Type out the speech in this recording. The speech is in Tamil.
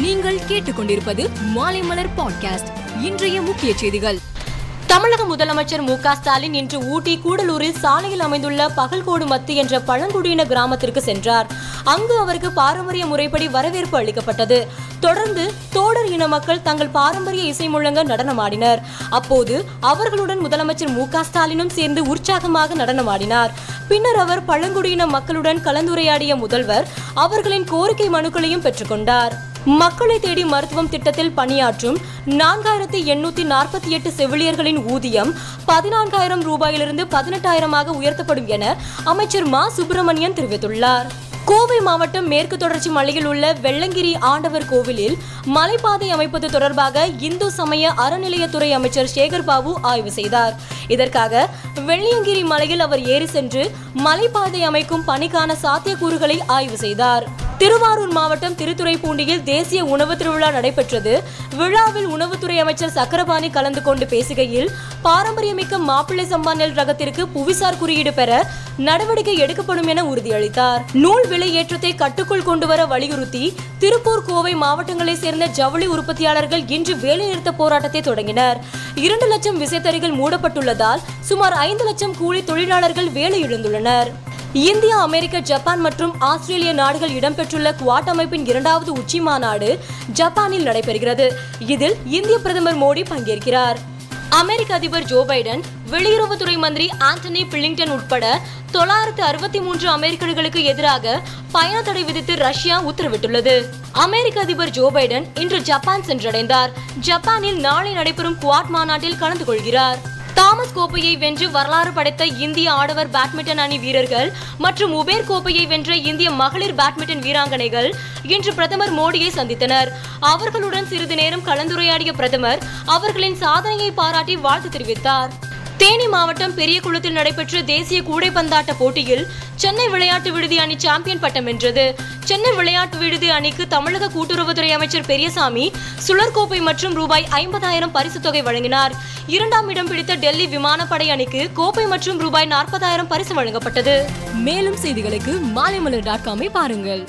நீங்கள் கேட்டுக்கொண்டிருப்பது மாலைமலர் பாட்காஸ்ட் இன்றைய முக்கிய செய்திகள். தமிழக முதலமைச்சர் மு ஸ்டாலின் இன்று ஊட்டி கூடலூரில் சாலையில் அமைந்துள்ள பகல்கோடு மத்து என்ற பழங்குடியின கிராமத்திற்கு சென்றார். அங்கு அவருக்கு பாரம்பரிய முறைப்படி வரவேற்பு அளிக்கப்பட்டது. தொடர்ந்து தோடர் இன மக்கள் தங்கள் பாரம்பரிய இசை முழங்க நடனமாடினர். அப்போது அவர்களுடன் முதலமைச்சர் மு ஸ்டாலினும் சேர்ந்து உற்சாகமாக நடனமாடினார். பின்னர் அவர் பழங்குடியின மக்களுடன் கலந்துரையாடிய முதல்வர் அவர்களின் கோரிக்கை மனுக்களையும் பெற்றுக்கொண்டார். மக்களை தேடி மருத்துவம் திட்டத்தில் பணியாற்றும் நான்காயிரத்தி எண்ணூத்தி நாற்பத்தி எட்டு செவிலியர்களின் ஊதியம் பதினான்காயிரம் ரூபாயிலிருந்து பதினெட்டாயிரமாக உயர்த்தப்படும் என அமைச்சர் மா. சுப்பிரமணியன் தெரிவித்துள்ளார். கோவை மாவட்டம் மேற்கு தொடர்ச்சி மலையில் உள்ள வெள்ளங்கிரி ஆண்டவர் கோவிலில் மலைப்பாதை அமைப்பது தொடர்பாக இந்து சமய அறநிலையத்துறை அமைச்சர் சேகர் பாபு ஆய்வு செய்தார். இதற்காக வெள்ளியங்கிரி மலையில் அவர் ஏறி சென்று மலைப்பாதை அமைக்கும் பணிக்கான சாத்தியக்கூறுகளை ஆய்வு செய்தார். திருவாரூர் மாவட்டம் திருத்துறைப்பூண்டியில் தேசிய உணவு திருவிழா நடைபெற்றது. விழாவில் உணவுத்துறை அமைச்சர் சக்கரபாணி கலந்து கொண்டு பேசுகையில் பாரம்பரியமிக்க மாப்பிள்ளை சம்பா நெல் ரகத்திற்கு புவிசார் குறியீடு பெற நடவடிக்கை எடுக்கப்படும் என உறுதியளித்தார். நூல் விலை ஏற்றத்தை கட்டுக்குள் கொண்டு வர வலியுறுத்தி திருப்பூர் கோவை மாவட்டங்களை சேர்ந்த ஜவுளி உற்பத்தியாளர்கள் இன்று வேலைநிறுத்த போராட்டத்தை தொடங்கினர். இரண்டு லட்சம் விசைத்தறிகள் மூடப்பட்டுள்ளதால் சுமார் ஐந்து லட்சம் கூலி தொழிலாளர்கள் வேலை இழந்துள்ளனர் இந்தியா அமெரிக்கா ஜப்பான் மற்றும் ஆஸ்திரேலிய நாடுகள் இடம்பெற்றுள்ள குவாட் அமைப்பின் இரண்டாவது உச்சி மாநாடு ஜப்பானில் நடைபெறுகிறது. இதில் இந்திய பிரதமர் மோடி பங்கேற்கிறார். அமெரிக்க அதிபர் ஜோ பைடன் வெளியுறவுத்துறை மந்திரி ஆண்டனி பிளிங்டன் உட்பட தொள்ளாயிரத்து அறுபத்தி மூன்று அமெரிக்கர்களுக்கு எதிராக பயண தடை விதித்து ரஷ்யா உத்தரவிட்டுள்ளது. அமெரிக்க அதிபர் ஜோ பைடன் இன்று ஜப்பான் சென்றடைந்தார். ஜப்பானில் நாளை நடைபெறும் குவாட் மாநாட்டில் கலந்து கொள்கிறார். தாமஸ் கோப்பையை வென்று வரலாறு படைத்த இந்திய ஆடவர் பேட்மிண்டன் அணி வீரர்கள் மற்றும் உபேர் கோப்பையை வென்ற இந்திய மகளிர் பேட்மிண்டன் வீராங்கனைகள் இன்று பிரதமர் மோடியை சந்தித்தனர். அவர்களுடன் சிறிது நேரம் கலந்துரையாடிய பிரதமர் அவர்களின் சாதனையை பாராட்டி வாழ்த்து தெரிவித்தார். தேனி மாவட்டம் பெரிய குளத்தில் நடைபெற்ற தேசிய கூடைப்பந்தாட்ட போட்டியில் சென்னை விளையாட்டு விடுதி அணி சாம்பியன் பட்டம் வென்றது. சென்னை விளையாட்டு விடுதி அணிக்கு தமிழக கூட்டுறவுத்துறை அமைச்சர் பெரியசாமி சுழற்கோப்பை மற்றும் ரூபாய் ஐம்பதாயிரம் பரிசு தொகை வழங்கினார். இரண்டாம் இடம் பிடித்த டெல்லி விமானப்படை அணிக்கு கோப்பை மற்றும் ரூபாய் நாற்பதாயிரம் பரிசு வழங்கப்பட்டது. மேலும் செய்திகளுக்கு மாலைமலர் டாட் காமை பாருங்கள்.